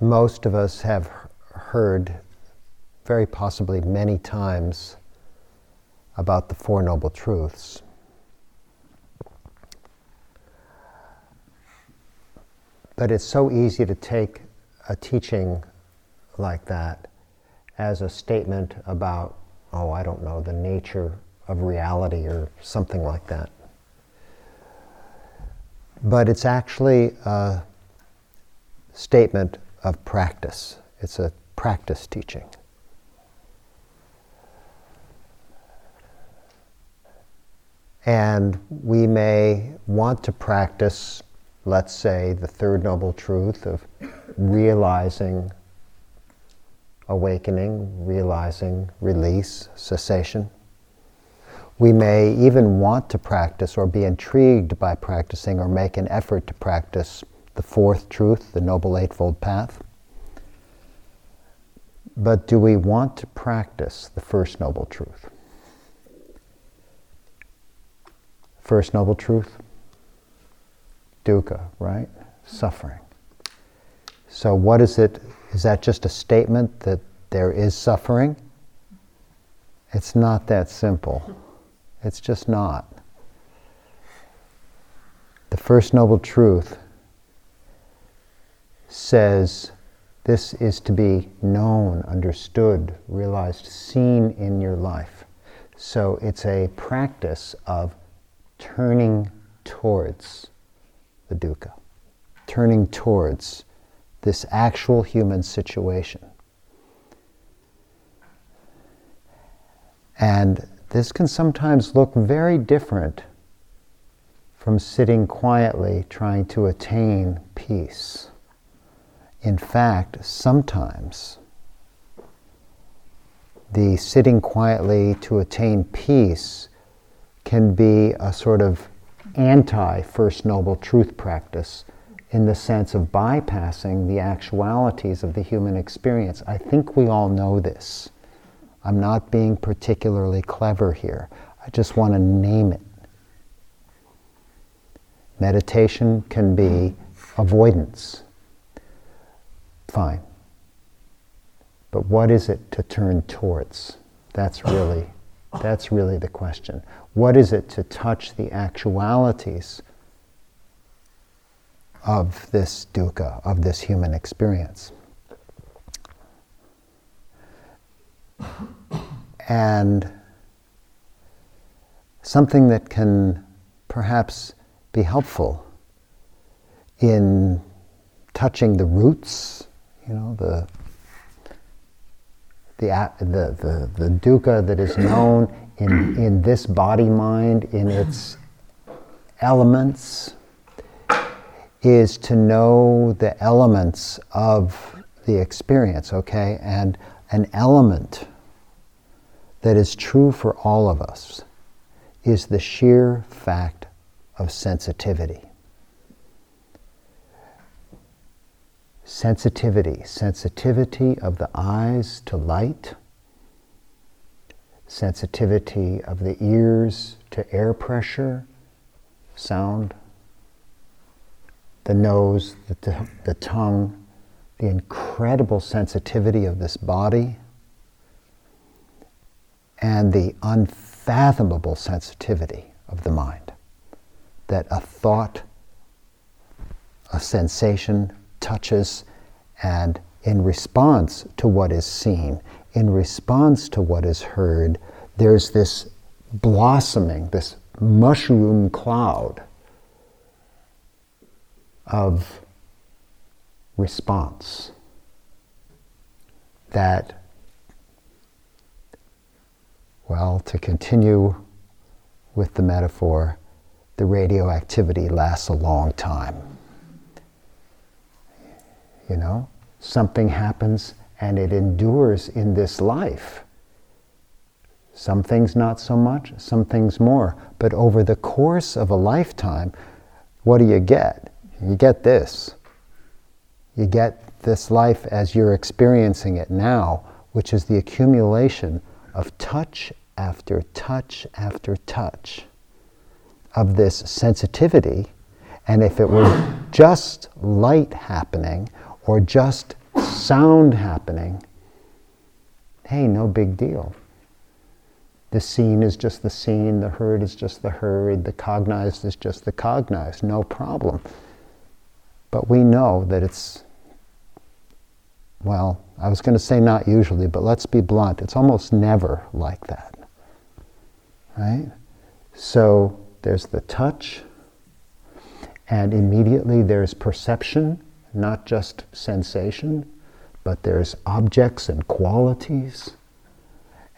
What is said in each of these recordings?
most of us have heard, very possibly many times, about the Four Noble Truths. But it's so easy to take a teaching like that as a statement about, oh, I don't know, the nature of reality or something like that. But it's actually a statement of practice, it's a practice teaching. And we may want to practice, let's say, the third noble truth of realizing awakening, realizing release, cessation. We may even want to practice or be intrigued by practicing or make an effort to practice the fourth truth, the Noble Eightfold Path. But do we want to practice the first noble truth? First noble truth? Dukkha, right? Suffering. So, what is it? Is that just a statement that there is suffering? It's not that simple. It's just not. The First Noble Truth says this is to be known, understood, realized, seen in your life. So it's a practice of turning towards the dukkha, turning towards this actual human situation. And this can sometimes look very different from sitting quietly trying to attain peace. In fact, sometimes the sitting quietly to attain peace can be a sort of anti First Noble Truth practice in the sense of bypassing the actualities of the human experience. I think we all know this. I'm not being particularly clever here. I just want to name it. Meditation can be avoidance. Fine. But what is it to turn towards? That's really, that's really the question. What is it to touch the actualities of this dukkha, of this human experience? and something that can perhaps be helpful in touching the roots, you know, the the, the, the, the dukkha that is known in, in this body mind, in its elements, is to know the elements of the experience, okay? And an element that is true for all of us is the sheer fact of sensitivity. Sensitivity, sensitivity of the eyes to light, sensitivity of the ears to air pressure, sound, the nose, the, the tongue, the incredible sensitivity of this body. And the unfathomable sensitivity of the mind. That a thought, a sensation touches, and in response to what is seen, in response to what is heard, there's this blossoming, this mushroom cloud of response that well, to continue with the metaphor, the radioactivity lasts a long time. You know, something happens and it endures in this life. Some things not so much, some things more. But over the course of a lifetime, what do you get? You get this. You get this life as you're experiencing it now, which is the accumulation of touch after touch after touch of this sensitivity. And if it were just light happening or just sound happening, hey, no big deal. The seen is just the seen, the heard is just the heard, the cognized is just the cognized, no problem. But we know that it's, well, I was going to say not usually, but let's be blunt, it's almost never like that. Right? So there's the touch, and immediately there's perception, not just sensation, but there's objects and qualities.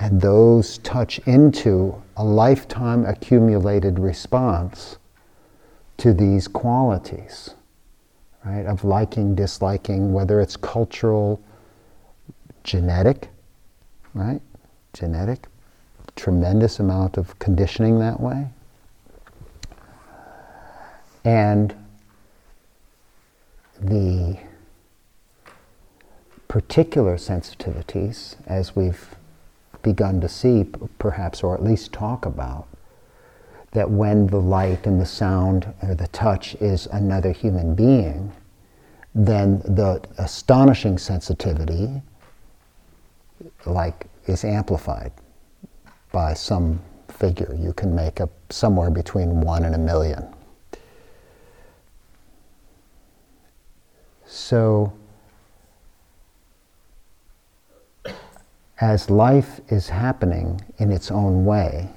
And those touch into a lifetime accumulated response to these qualities, right? Of liking, disliking, whether it's cultural, genetic, right? Genetic, tremendous amount of conditioning that way. And the particular sensitivities, as we've begun to see, perhaps, or at least talk about, that when the light and the sound or the touch is another human being, then the astonishing sensitivity, like, is amplified by some figure. You can make up somewhere between one and a million. So, as life is happening in its own way,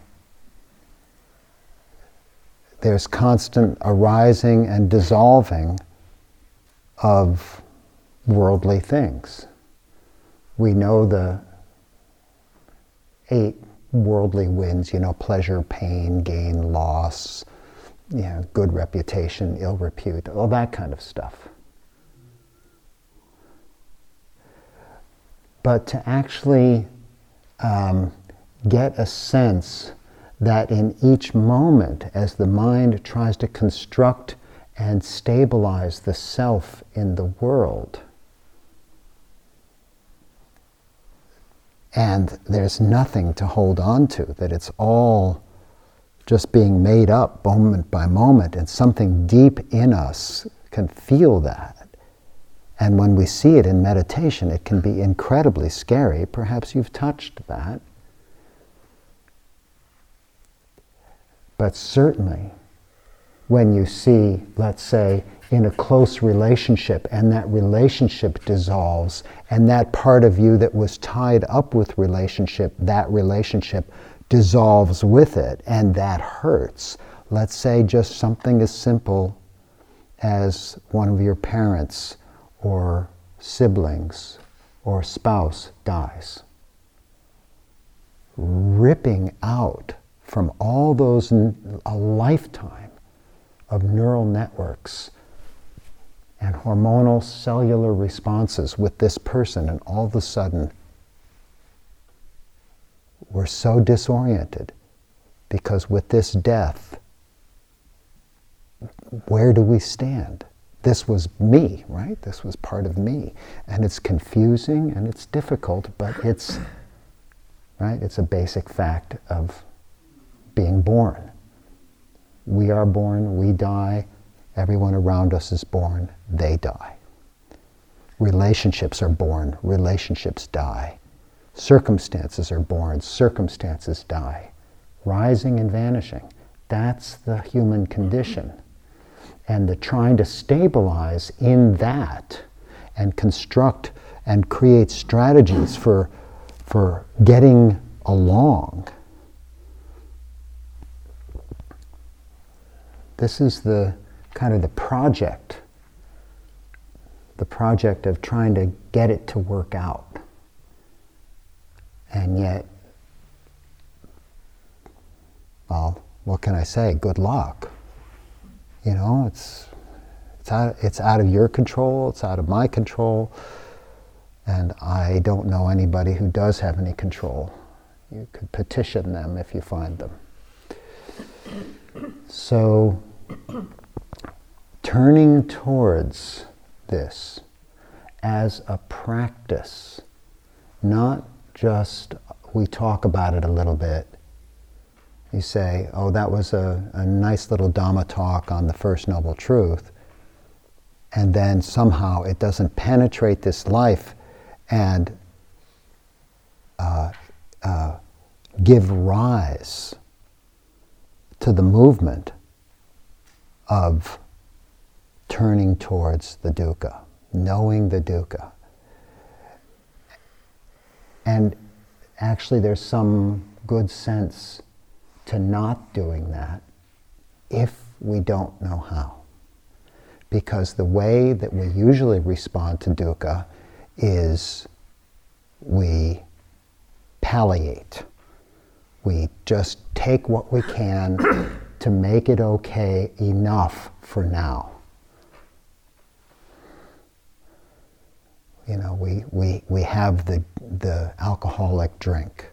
there's constant arising and dissolving of worldly things. We know the eight worldly winds, you know, pleasure, pain, gain, loss, you know, good reputation, ill repute, all that kind of stuff. But to actually um, get a sense that in each moment, as the mind tries to construct and stabilize the self in the world, and there's nothing to hold on to, that it's all just being made up moment by moment, and something deep in us can feel that. And when we see it in meditation, it can be incredibly scary. Perhaps you've touched that. But certainly, when you see, let's say, in a close relationship and that relationship dissolves, and that part of you that was tied up with relationship, that relationship dissolves with it, and that hurts. Let's say just something as simple as one of your parents or siblings or spouse dies. Ripping out from all those, a lifetime of neural networks and hormonal cellular responses with this person, and all of a sudden, we're so disoriented because with this death, where do we stand? This was me, right? This was part of me. And it's confusing and it's difficult, but it's, right? It's a basic fact of being born. We are born, we die, everyone around us is born, they die. Relationships are born, relationships die. Circumstances are born, circumstances die. Rising and vanishing. That's the human condition and the trying to stabilize in that and construct and create strategies for, for getting along. This is the kind of the project, the project of trying to get it to work out. And yet, well, what can I say? Good luck. You know, it's, it's, out, it's out of your control, it's out of my control, and I don't know anybody who does have any control. You could petition them if you find them. So, turning towards this as a practice, not just we talk about it a little bit you say, oh, that was a, a nice little Dhamma talk on the First Noble Truth. and then somehow it doesn't penetrate this life and uh, uh, give rise to the movement of turning towards the dukkha, knowing the dukkha. And actually, there's some good sense to not doing that if we don't know how. Because the way that we usually respond to dukkha is we palliate. We just take what we can to make it okay enough for now. You know, we, we, we have the, the alcoholic drink,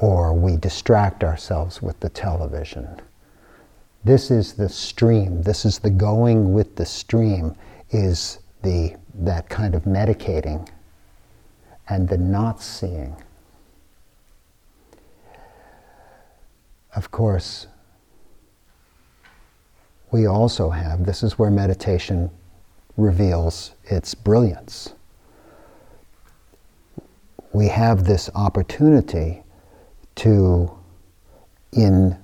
or we distract ourselves with the television. This is the stream, this is the going with the stream, is the, that kind of medicating and the not seeing. Of course, we also have, this is where meditation reveals its brilliance. We have this opportunity to, in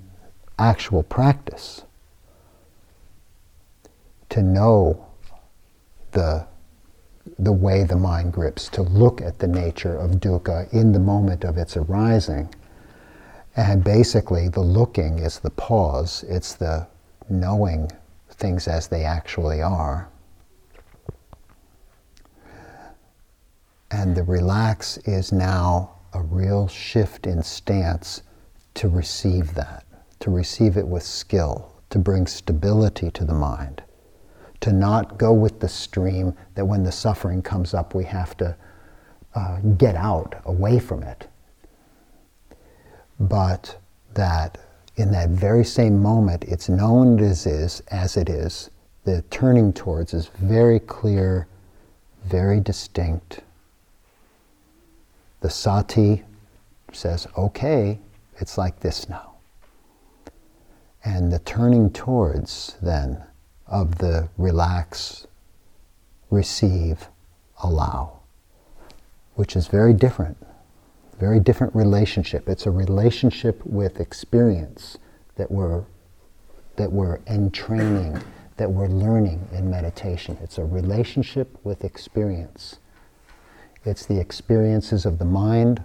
actual practice, to know the, the way the mind grips, to look at the nature of dukkha in the moment of its arising. And basically, the looking is the pause, it's the knowing things as they actually are. And the relax is now a real shift in stance to receive that, to receive it with skill, to bring stability to the mind, to not go with the stream that when the suffering comes up, we have to uh, get out away from it, but that in that very same moment, it's known as is as it is. The turning towards is very clear, very distinct. The sati says, okay, it's like this now. And the turning towards then of the relax, receive, allow, which is very different very different relationship. It's a relationship with experience that we're, that we're entraining, that we're learning in meditation. It's a relationship with experience. It's the experiences of the mind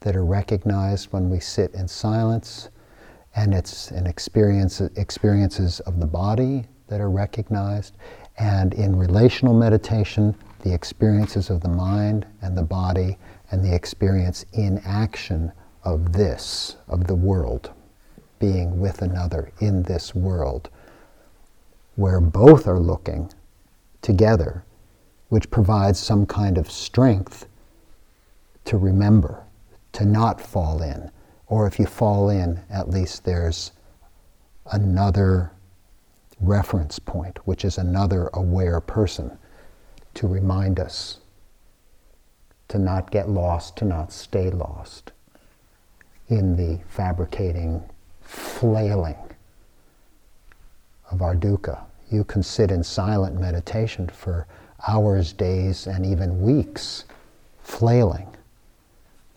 that are recognized when we sit in silence, and it's an experience, experiences of the body that are recognized. And in relational meditation, the experiences of the mind and the body and the experience in action of this, of the world, being with another in this world, where both are looking together, which provides some kind of strength to remember, to not fall in. Or if you fall in, at least there's another reference point, which is another aware person to remind us to not get lost, to not stay lost in the fabricating, flailing of our dukkha. You can sit in silent meditation for hours, days, and even weeks, flailing.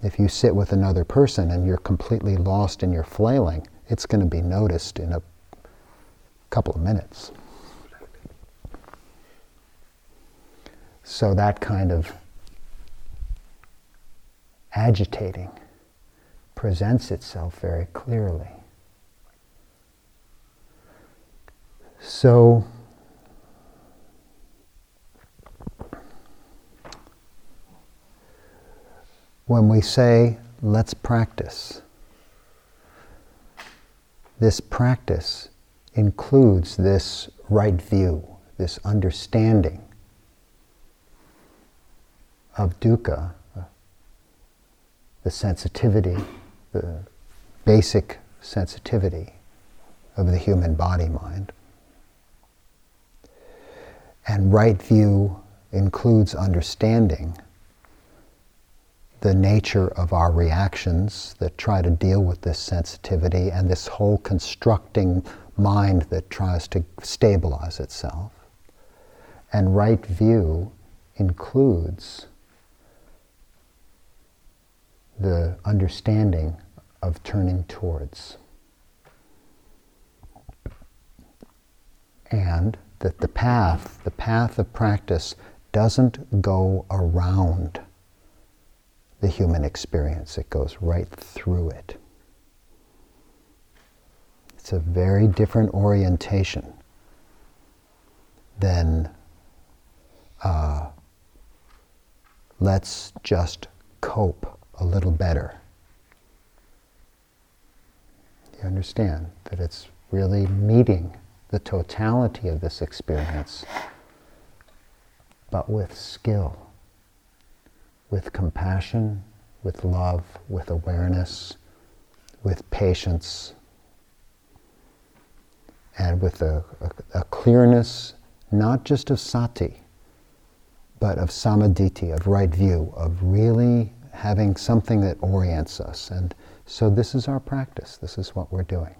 If you sit with another person and you're completely lost in your flailing, it's going to be noticed in a couple of minutes. So that kind of agitating presents itself very clearly. So, when we say, let's practice, this practice includes this right view, this understanding of dukkha the sensitivity, the basic sensitivity of the human body mind. And right view includes understanding the nature of our reactions that try to deal with this sensitivity and this whole constructing mind that tries to stabilize itself. And right view includes the understanding of turning towards. And that the path, the path of practice, doesn't go around the human experience, it goes right through it. It's a very different orientation than uh, let's just cope a little better. You understand that it's really meeting the totality of this experience, but with skill, with compassion, with love, with awareness, with patience, and with a, a, a clearness not just of sati, but of samadhi, of right view, of really having something that orients us. And so this is our practice. This is what we're doing.